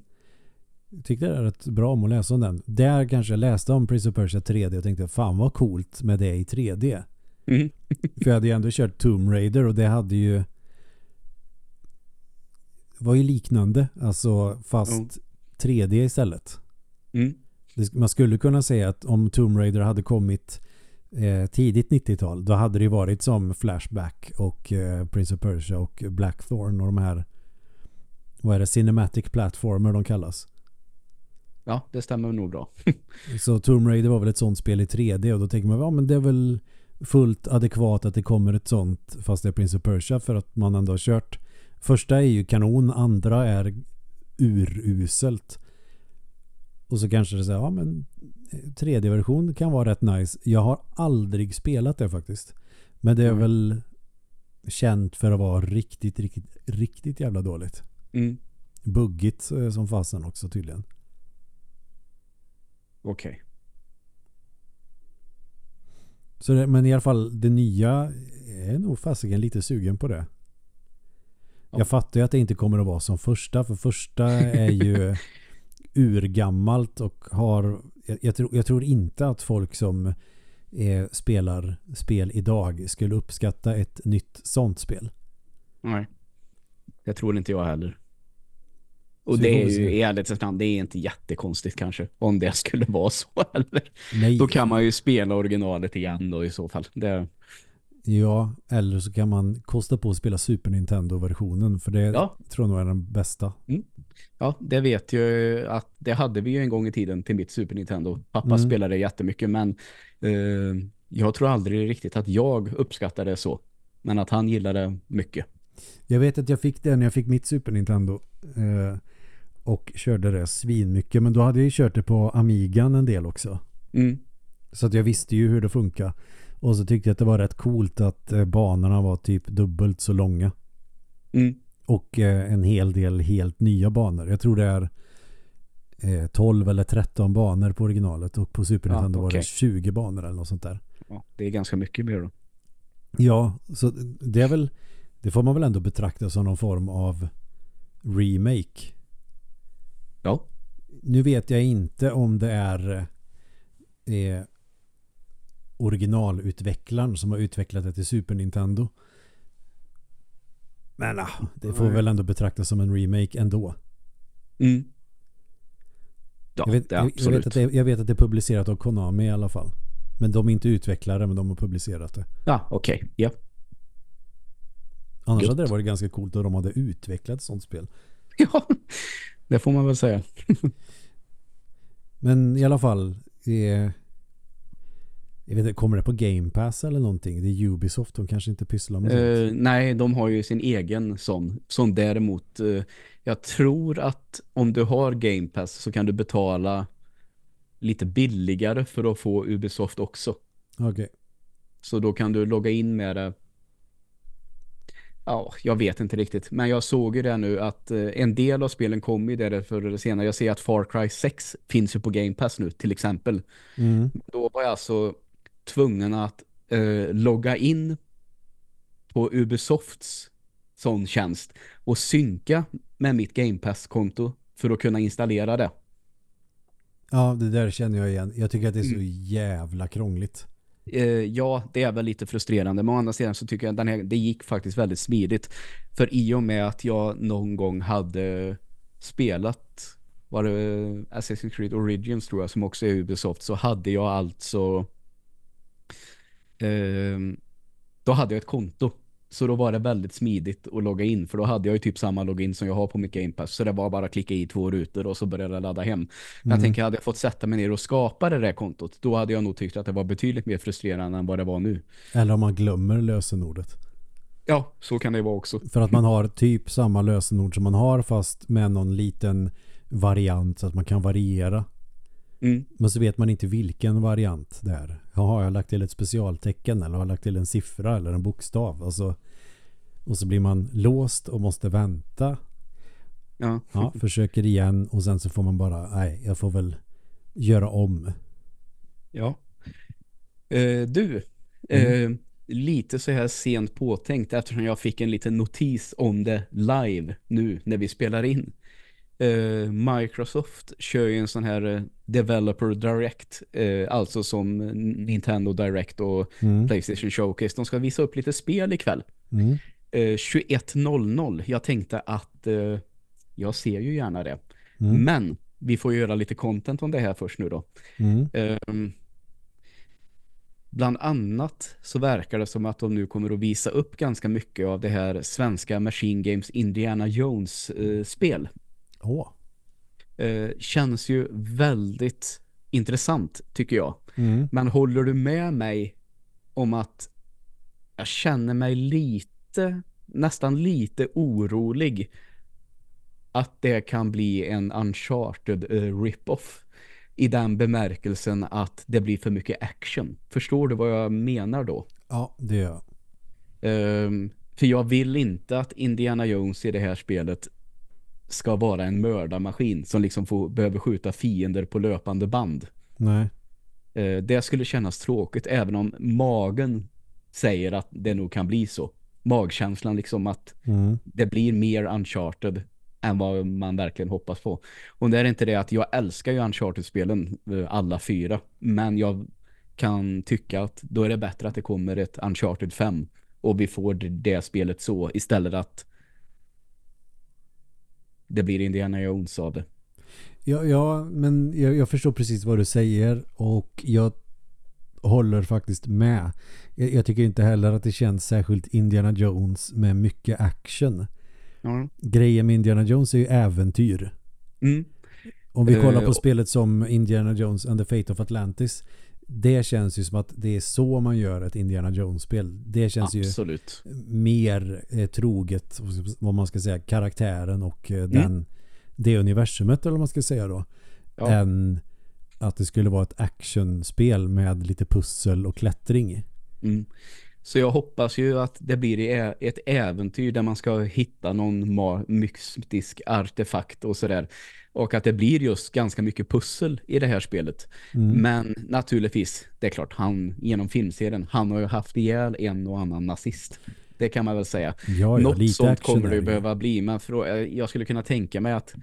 Tyckte det är rätt bra om att läsa om den. Där kanske jag läste om Prince of Persia 3D och tänkte fan vad coolt med det i 3D. Mm. För jag hade ju ändå kört Tomb Raider och det hade ju var ju liknande. Alltså fast Mm. 3D istället. Mm. Det, man skulle kunna säga att om Tomb Raider hade kommit eh, tidigt 90-tal då hade det varit som Flashback och eh, Prince of Persia och Blackthorn och de här vad är det? Cinematic Platformer de kallas. Ja, det stämmer nog bra. Så Tomb Raider var väl ett sånt spel i 3D och då tänker man ja men det är väl fullt adekvat att det kommer ett sånt fast det är Prince of Persia för att man ändå har kört. Första är ju kanon, andra är uruselt. Och så kanske det säger ja men 3D-version kan vara rätt nice. Jag har aldrig spelat det faktiskt. Men det är Mm. väl känt för att vara riktigt, riktigt, riktigt jävla dåligt. Mm. Buggigt eh, som fasen också tydligen. Okej. Så det, men i alla fall det nya är nog fasiken lite sugen på det. Ja. Jag fattar ju att det inte kommer att vara som första. För första är ju urgammalt och har... Jag, jag, tror, jag tror inte att folk som eh, spelar spel idag skulle uppskatta ett nytt sånt spel. Nej. Det tror inte jag heller. Och Så det är ju i ärlighetens namn, det är inte jättekonstigt kanske. Om det skulle vara så eller. Nej, Då kan man ju spela originalet igen då i så fall. Det, Ja, eller så kan man kosta på att spela Super Nintendo-versionen. För det Ja. tror jag nog är den bästa. ja, det vet jag att det hade vi ju en gång i tiden till mitt Super Nintendo. Pappa Mm. spelade jättemycket men eh, jag tror aldrig riktigt att jag uppskattade det så. Men att han gillade mycket. Jag vet att jag fick det när jag fick mitt Super Nintendo. Eh, och körde det svin mycket. Men då hade jag ju kört det på Amigan en del också. Mm. Så att jag visste ju hur det funkar. Och så tyckte jag att det var rätt coolt att eh, banorna var typ dubbelt så långa. Mm. Och eh, en hel del helt nya banor. Jag tror det är eh, 12 eller 13 banor på originalet. Och på Super Ja, Nintendo var det okej. 20 banor eller något sånt där. Ja, det är ganska mycket mer då. Ja, så det är väl det får man väl ändå betrakta som någon form av remake. Ja. Nu vet jag inte om det är eh, originalutvecklaren som har utvecklat det till Super Nintendo. Men ah, det får Nej. väl ändå betraktas som en remake ändå. Mm. Ja, jag, vet, jag, vet att det, jag vet att det är publicerat av Konami i alla fall. Men de är inte utvecklare men de har publicerat det. Ja, okej. Ja. Annars Gött. hade det varit ganska coolt om de hade utvecklat ett sånt spel. ja, det får man väl säga. Men i alla fall. Eh, jag vet inte, kommer det på Game Pass eller någonting? Det är Ubisoft, de kanske inte pysslar med sånt. Eh, nej, de har ju sin egen sån. Som däremot, eh, jag tror att om du har Game Pass så kan du betala lite billigare för att få Ubisoft också. Okej. Så då kan du logga in med det. Ja, jag vet inte riktigt. Men jag såg ju det nu att eh, en del av spelen kommer ju där förr eller senare. Jag ser att Far Cry 6 finns ju på Game Pass nu till exempel. Mm. Då var jag alltså tvungen att eh, logga in på Ubisofts sån tjänst och synka med mitt Game Pass-konto för att kunna installera det. Ja, det där känner jag igen. Jag tycker att det är så Mm. jävla krångligt. Eh, ja, det är väl lite frustrerande. Men å andra sidan så tycker jag att den här, det gick faktiskt väldigt smidigt. För i och med att jag någon gång hade spelat var det Assassin's Creed Origins tror jag som också är Ubisoft så hade jag alltså eh, då hade jag ett konto. Så då var det väldigt smidigt att logga in för då hade jag ju typ samma login som jag har på mitt Game Pass. Så det var bara att klicka i två rutor och så började det ladda hem. Men jag Mm. tänker, hade jag fått sätta mig ner och skapa det där kontot då hade jag nog tyckt att det var betydligt mer frustrerande än vad det var nu. Eller om man glömmer lösenordet. Ja, så kan det vara också. För att man har typ samma lösenord som man har fast med någon liten variant så att man kan variera. Mm. Men så vet man inte vilken variant det är. Har jag lagt till ett specialtecken eller har jag lagt till en siffra eller en bokstav? Alltså, och så blir man låst och måste vänta. Ja. Ja, försöker igen och sen så får man bara, nej, jag får väl göra om. ja. Eh, du, eh, lite så här sent påtänkt eftersom jag fick en liten notis om det live nu när vi spelar in. Eh, Microsoft kör ju en sån här eh, Developer Direct, eh, alltså som Nintendo Direct och Mm. Playstation Showcase. De ska visa upp lite spel ikväll. Mm. Eh, 21.00. Jag tänkte att eh, jag ser ju gärna det. Mm. Men vi får göra lite content om det här först nu då. Mm. Ehm, bland annat så verkar det som att de nu kommer att visa upp ganska mycket av det här svenska Machine Games Indiana Jones eh, spel. Åh. Eh, känns ju väldigt intressant tycker jag. Mm. Men håller du med mig om att jag känner mig lite, nästan lite orolig att det kan bli en Uncharted uh, rip-off i den bemärkelsen att det blir för mycket action. Förstår du vad jag menar då? Ja, det gör jag. Ehm, för jag vill inte att Indiana Jones i det här spelet ska vara en mördarmaskin som liksom får, behöver skjuta fiender på löpande band. Nej. Eh, det skulle kännas tråkigt även om magen säger att det nog kan bli så. Magkänslan liksom att Mm. det blir mer Uncharted än vad man verkligen hoppas på. Och det är inte det att jag älskar ju Uncharted-spelen eh, alla fyra. Men jag kan tycka att då är det bättre att det kommer ett Uncharted 5 och vi får det, det spelet så istället att det blir Indiana Jones av det. Ja, ja men jag, jag förstår precis vad du säger och jag håller faktiskt med. Jag, jag tycker inte heller att det känns särskilt Indiana Jones med mycket action. Ja. Grejen med Indiana Jones är ju äventyr. Mm. Om vi kollar på och- spelet som Indiana Jones and the Fate of Atlantis. Det känns ju som att det är så man gör ett Indiana Jones-spel. Det känns ju Absolut. mer eh, troget, vad man ska säga, karaktären och eh, den, det universumet eller vad man ska säga då. Ja. Än att det skulle vara ett actionspel med lite pussel och klättring. Mm. Så jag hoppas ju att det blir ett äventyr där man ska hitta någon mystisk artefakt och sådär. Och att det blir just ganska mycket pussel i det här spelet. Mm. Men naturligtvis, det är klart, han genom filmserien, han har ju haft ihjäl en och annan nazist. Det kan man väl säga. Ja, ja, Något sånt kommer det ju ju. behöva bli. Men för, eh, jag skulle kunna tänka mig att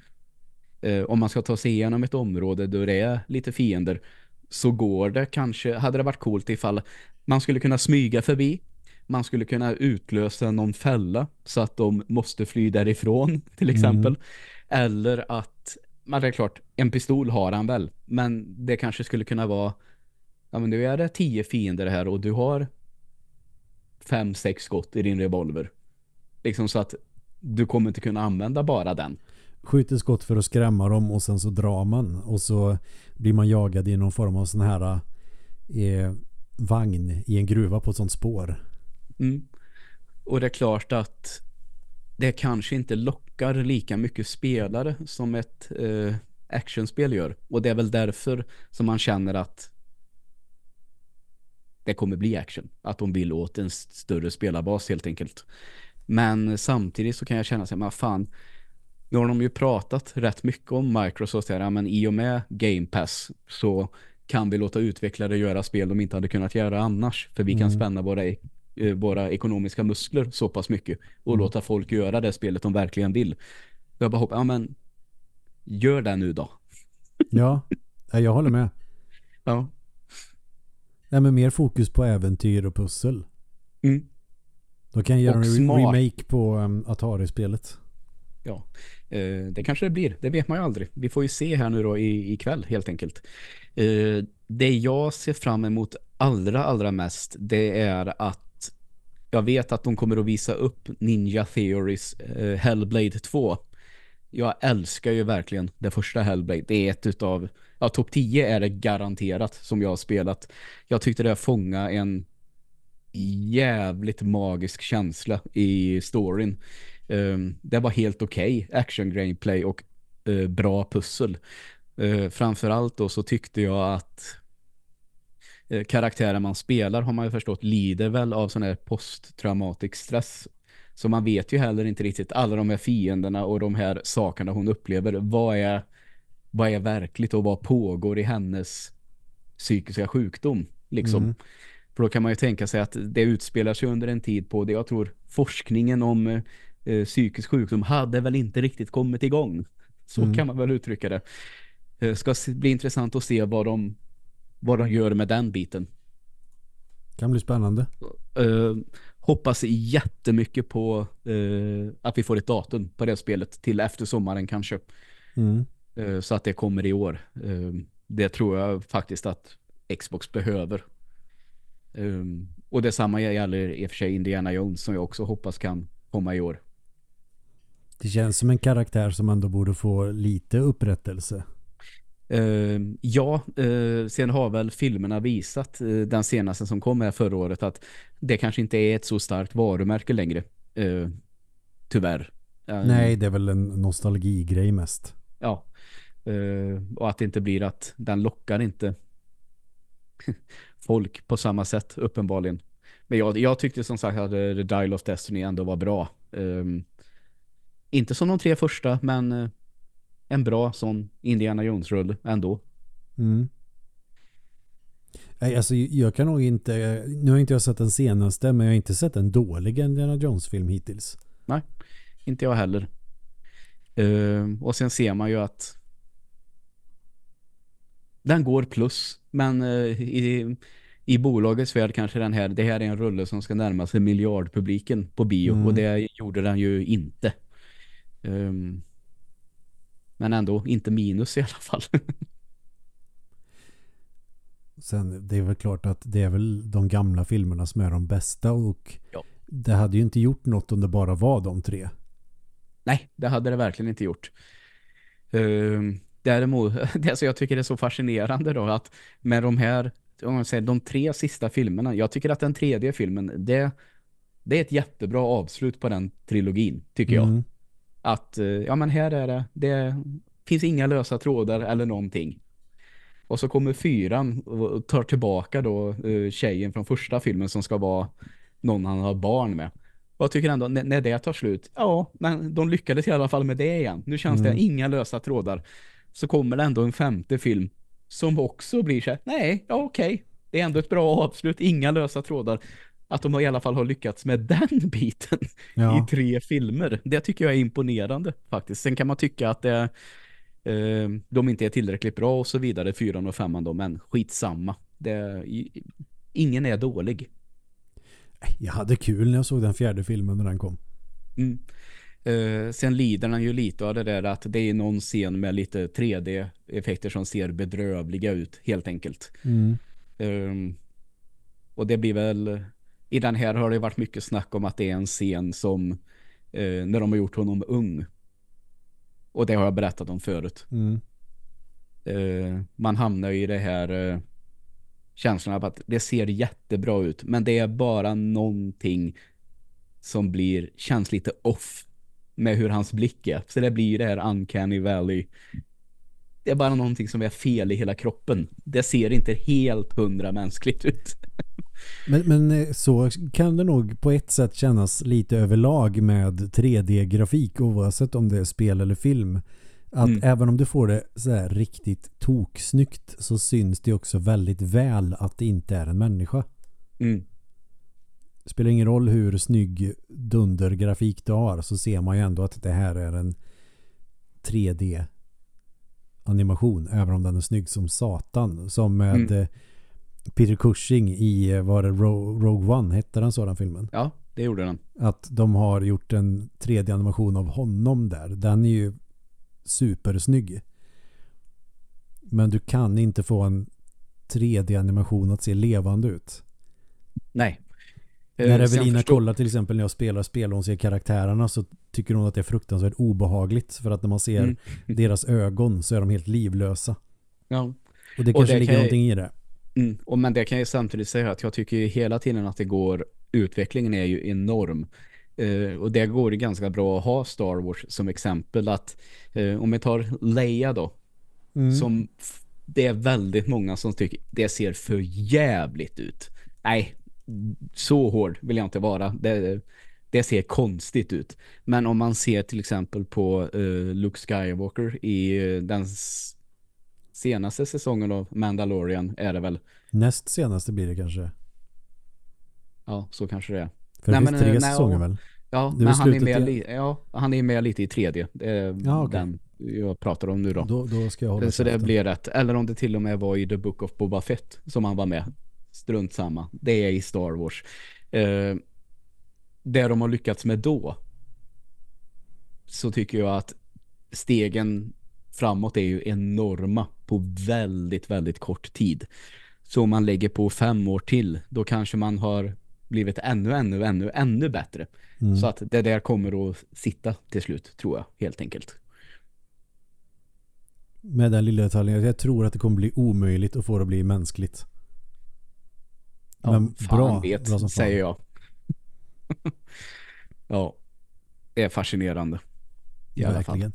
eh, om man ska ta sig igenom ett område där det är lite fiender så går det kanske, hade det varit coolt ifall man skulle kunna smyga förbi man skulle kunna utlösa någon fälla så att de måste fly därifrån till exempel. Eller att, men det är klart, en pistol har han väl. Men det kanske skulle kunna vara, ja men nu är det tio fiender här och du har fem, sex skott i din revolver. Liksom så att du kommer inte kunna använda bara den. Skjuter skott för att skrämma dem och sen så drar man. Och så blir man jagad i någon form av sån här eh, vagn i en gruva på ett sånt spår. Mm. Och det är klart att det kanske inte lockar lika mycket spelare som ett eh, actionspel gör. Och det är väl därför som man känner att det kommer bli action. Att de vill åt en större spelarbas helt enkelt. Men samtidigt så kan jag känna sig, men fan, nu har de ju pratat rätt mycket om Microsoft här, men i och med Game Pass så kan vi låta utvecklare göra spel de inte hade kunnat göra annars. För vi kan Mm. spänna våra, eh, våra ekonomiska muskler så pass mycket och Mm. låta folk göra det spelet de verkligen vill. Jag bara hoppas, ja men gör det nu då. Ja, ja, jag håller med. Ja. Nej, men mer fokus på äventyr och pussel. Mm. Då kan jag göra Och en remake på um, Atari-spelet. Ja, eh, det kanske det blir. Det vet man ju aldrig. Vi får ju se här nu då i, ikväll helt enkelt. Eh, det jag ser fram emot allra, allra mest det är att jag vet att de kommer att visa upp Ninja Theories eh, Hellblade 2. Jag älskar ju verkligen det första Hellblade. Det är ett utav, ja topp 10 är det garanterat som jag har spelat. Jag tyckte det fånga en jävligt magisk känsla i storyn. Um, det var helt okej action gameplay och eh, bra pussel. Uh, framförallt då så tyckte jag att uh, karaktären man spelar har man ju förstått lider väl av sån här posttraumatisk stress. Så man vet ju heller inte riktigt alla de här fienderna och de här sakerna hon upplever. Vad är, vad är verkligt och vad pågår i hennes psykiska sjukdom liksom. Mm. För då kan man ju tänka sig att det utspelar sig under en tid på det jag tror forskningen om eh, psykisk sjukdom hade väl inte riktigt kommit igång. Så Mm. kan man väl uttrycka det. Eh, ska bli intressant att se vad de, vad de gör med den biten. Kan bli spännande. Eh, hoppas jättemycket på eh, att vi får ett datum på det spelet till efter sommaren kanske. Mm. Eh, så att det kommer i år. Eh, det tror jag faktiskt att Xbox behöver. Um, och detsamma gäller i och för sig Indiana Jones som jag också hoppas kan komma i år. Det känns som en karaktär som ändå borde få lite upprättelse. Um, ja, uh, sen har väl filmerna visat uh, den senaste som kom här förra året att det kanske inte är ett så starkt varumärke längre. Uh, tyvärr. Nej, det är väl en nostalgigrej mest. Ja. Uh, och att det inte blir att den lockar inte folk på samma sätt uppenbarligen. Men jag, jag tyckte som sagt att The Dial of Destiny ändå var bra. Um, inte som de tre första, men eh, en bra sån Indiana Jones-rull ändå. Mm. Nej, alltså jag kan nog inte, nu har inte jag sett den senaste, men jag har inte sett en dålig Indiana Jones-film hittills. Inte jag heller. Um, och sen ser man ju att den går plus. Men uh, i, i bolagets värld kanske den här, det här är en rulle som ska närma sig miljardpubliken på bio. Mm. Och det gjorde den ju inte. Um, men ändå inte minus i alla fall. Sen, det är väl klart att det är väl de gamla filmerna som är de bästa och Ja. det hade ju inte gjort något om det bara var de tre. Nej, det hade det verkligen inte gjort. Um, däremot, det som jag tycker är så fascinerande då, att med de här, om man säger de tre sista filmerna, jag tycker att den tredje filmen, det, det är ett jättebra avslut på den trilogin, tycker jag. Att, eh, ja men här är det, det finns inga lösa trådar eller någonting. Och så kommer fyran och tar tillbaka då eh, tjejen från första filmen som ska vara någon han har barn med. Och jag tycker ändå, när det tar slut, ja, men de lyckades i alla fall med det igen. Nu känns Mm. det inga lösa trådar. Så kommer det ändå en femte film som också blir så här, nej, ja okej. Det är ändå ett bra avslut, inga lösa trådar. Att de i alla fall har lyckats med den biten Ja. i tre filmer. Det tycker jag är imponerande faktiskt. Sen kan man tycka att det, eh, de inte är tillräckligt bra och så vidare, fyran och femman då, men skitsamma. Det, ingen är dålig. Jag hade kul när jag såg den fjärde filmen när den kom. Mm. Eh, sen lider han ju lite av det där att det är någon scen med lite 3D-effekter som ser bedrövliga ut, helt enkelt. Mm. Ehm, och det blir väl i den här har det varit mycket snack om att det är en scen som eh, när de har gjort honom ung. Och det har jag berättat om förut. Mm. Eh, man hamnar ju i det här eh, känslan av att det ser jättebra ut men det är bara någonting som blir känns lite off med hur hans blick är. Så det blir det här uncanny valley. Det är bara någonting som är fel i hela kroppen. Det ser inte helt hundra mänskligt ut. Men, men eh, så kan det nog på ett sätt kännas lite överlag med 3D-grafik oavsett om det är spel eller film. Att Mm. även om du får det så här riktigt toksnyggt så syns det också väldigt väl att det inte är en människa. Mm. Spelar ingen roll hur snygg dundergrafik du har så ser man ju ändå att det här är en 3D animation även om den är snygg som satan. Som med Mm. Peter Cushing i eh, var det Ro- Rogue One hette den sådan filmen. Ja, det gjorde den. Att de har gjort en 3D-animation av honom där. Den är ju supersnygg. Men du kan inte få en 3D-animation att se levande ut. Nej. Eh, När Evelina kollar till exempel när jag spelar spel och hon ser karaktärerna så tycker hon att det är fruktansvärt obehagligt för att när man ser Mm. deras ögon så är de helt livlösa. Ja. Och det Och kanske det ligger kan någonting i det. Mm. Och men det kan jag samtidigt säga att jag tycker hela tiden att det går utvecklingen är ju enorm. Eh, och det går ju ganska bra att ha Star Wars som exempel att eh, om vi tar Leia då Mm. som det är väldigt många som tycker det ser för jävligt ut. Nej, så hård vill jag inte vara. Det, det ser konstigt ut. Men om man ser till exempel på eh, Luke Skywalker i den senaste säsongen av Mandalorian är det väl. Näst senaste blir det kanske. Ja, så kanske det är. För Nej, det finns men, tre eh, nej, säsonger och- väl? Ja, men han är, med li- ja, han är med lite i tredje. Är Ja, okej. den jag pratar om nu då. Då, då ska jag hålla Så det blir rätt. Eller om det till och med var i The Book of Boba Fett som han var med. Strunt samma. Det är i Star Wars. Eh, det de har lyckats med då så tycker jag att stegen framåt är ju enorma på väldigt, väldigt kort tid. Så om man lägger på fem år till, då kanske man har blivit ännu, ännu, ännu, ännu bättre. Mm. Så att det där kommer att sitta till slut, tror jag, helt enkelt. Med den lilla detaljen. Jag tror att det kommer bli omöjligt att få det att bli mänskligt. Ja, Men fan bra, vet, bra säger jag. ja, det är fascinerande. I alla fall.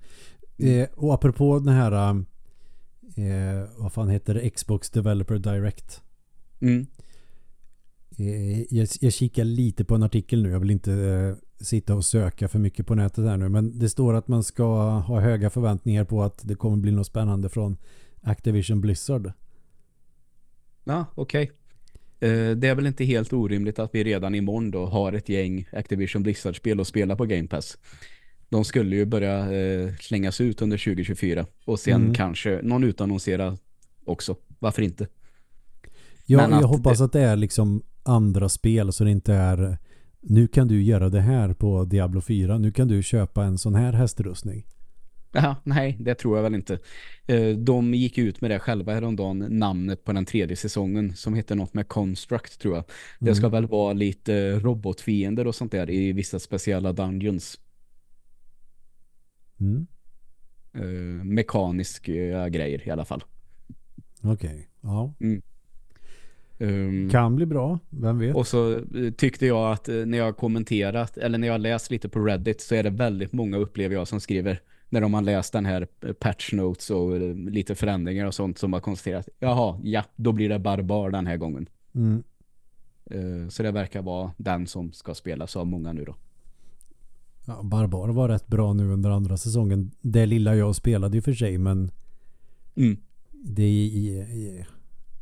Verkligen. Eh, och apropå den här eh, vad fan heter det? Xbox Developer Direct. Mm. Eh, jag, jag kikar lite på en artikel nu. Jag vill inte eh, sitta och söka för mycket på nätet här nu. Men det står att man ska ha höga förväntningar på att det kommer bli något spännande från Activision Blizzard. Ja, okej. Eh, det är väl inte helt orimligt att vi redan imorgon då har ett gäng Activision Blizzard-spel att spela på Game Pass. De skulle ju börja eh, slängas ut under 2024 och sen Mm. kanske någon utannonsera också. Varför inte? Ja, Men jag hoppas det- att det är liksom andra spel så det inte är nu kan du göra det här på Diablo 4. Nu kan du köpa en sån här hästrustning. Ja, nej, det tror jag väl inte. Eh, De gick ut med det själva häromdagen, namnet på den tredje säsongen som heter något med Construct tror jag. Det ska väl vara lite robotfiender och sånt där i vissa speciella dungeons. Mm. Eh, Mekaniska grejer i alla fall. Okej, ja. Um, Kan bli bra, vem vet? och så eh, tyckte jag att eh, när jag kommenterat eller när jag läst lite på Reddit så är det väldigt många upplever jag som skriver när de har läst den här patch notes och lite förändringar och sånt som har konstaterat jaha, ja, då blir det barbar den här gången. Mm. Så det verkar vara den som ska spelas av många nu då. Ja, Barbar var rätt bra nu under andra säsongen. Det lilla jag spelade ju för sig men Mm. det är,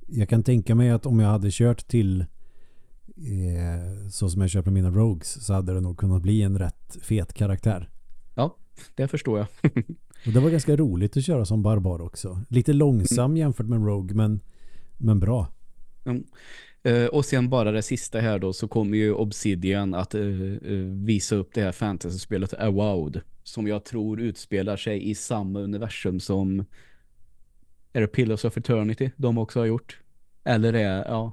jag kan tänka mig att om jag hade kört till eh, så som jag köper mina Rogues så hade det nog kunnat bli en rätt fet karaktär. Ja, det förstår jag. Och det var ganska roligt att köra som barbar också. Lite långsam Mm. jämfört med Rogue men, men bra. Eh, och sen bara det sista här då så kommer ju Obsidian att eh, visa upp det här fantasy-spelet Awowed som jag tror utspelar sig i samma universum som är det Pillars of Eternity de också har gjort? Eller är ja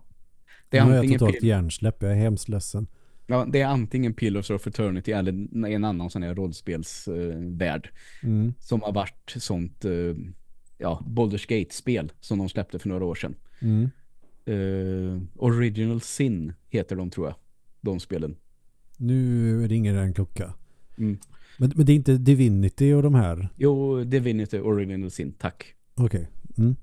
det är nu har jag antingen totalt hjärnsläpp. Jag är hemskt ledsen. ja, det är antingen Pillars of Eternity eller en annan sån här rollspelsvärld värld Mm. som har varit sånt ja, Baldur's Gate-spel som de släppte för några år sedan. Mm. Eh, Original Sin heter de tror jag. De spelen. Nu ringer det en klocka. Mm. Men, men det är inte Divinity och de här? Jo, Divinity Original Sin, tack. Okej. Mm.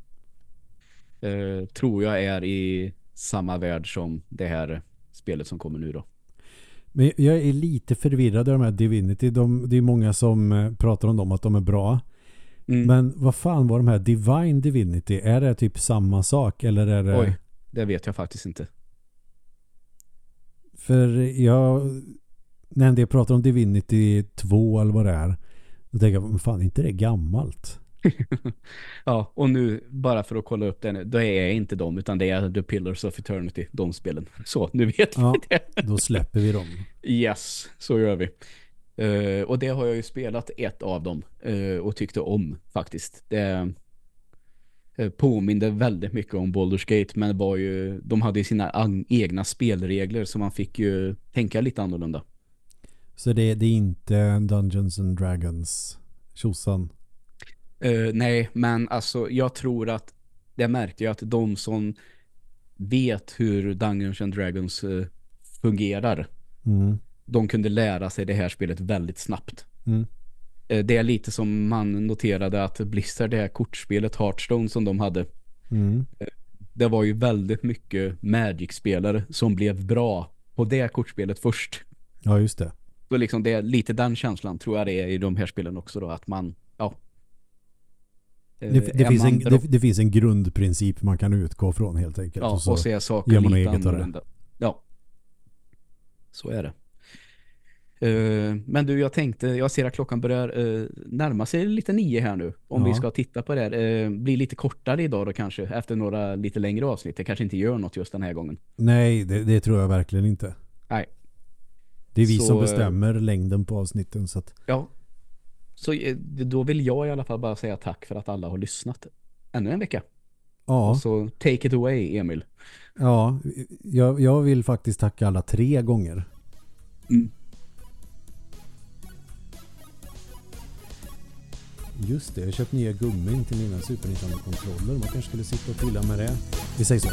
Eh, tror jag är i samma värld som det här spelet som kommer nu då. Men jag är lite förvirrad av de här Divinity. De, det är många som eh, pratar om dem att de är bra. Mm. Men vad fan var de här Divine Divinity? Är det typ samma sak eller är det... Oj, det vet jag faktiskt inte. För jag... En del pratar om Divinity 2 eller vad det är. Då tänker jag, men fan inte det gammalt? Ja, och nu bara för att kolla upp det nu, då är jag inte dem utan det är The Pillars of Eternity, de spelen. Så, nu vet Ja. vi det. Då släpper vi dem. Yes, så gör vi. Eh, och det har jag ju spelat ett av dem eh, och tyckte om faktiskt. Det påminde väldigt mycket om Baldur's Gate men var ju, de hade ju sina egna spelregler så man fick ju tänka lite annorlunda. Så det, det är inte Dungeons and Dragons tjosan. Eh, nej, men alltså jag tror att det märkte jag att de som vet hur Dungeons and Dragons eh, fungerar Mm. de kunde lära sig det här spelet väldigt snabbt. Mm. Eh, Det är lite som man noterade att Blizzard, det här kortspelet Hearthstone som de hade, Mm. det var ju väldigt mycket Magic-spelare som blev bra på det kortspelet först. Ja, just det. Så liksom det är lite den känslan tror jag det är i de här spelen också då, att man, ja. Eh, Det, det, är finns man en, det, det finns en grundprincip man kan utgå från helt enkelt. Ja, och så, och se saker lite det. annorlunda. Ja. Så är det. Eh, men du, jag tänkte, jag ser att klockan börjar uh, närma sig lite nio här nu. Om Ja. vi ska titta på det här. Uh, blir lite kortare idag då kanske, efter några lite längre avsnitt. Det kanske inte gör något just den här gången. Nej, det, det tror jag verkligen inte. Nej. Det är vi Så, som eh, bestämmer längden på avsnitten. Så att, Ja. Så eh, då vill jag i alla fall bara säga tack för att alla har lyssnat. Ännu en vecka. ja, Så take it away, Emil. ja jag, jag vill faktiskt tacka alla tre gånger. Mm. Just det, jag har köpt nya gummin till mina Super Nintendo-kontroller. Man kanske skulle sitta och pilla med det. Vi säger så.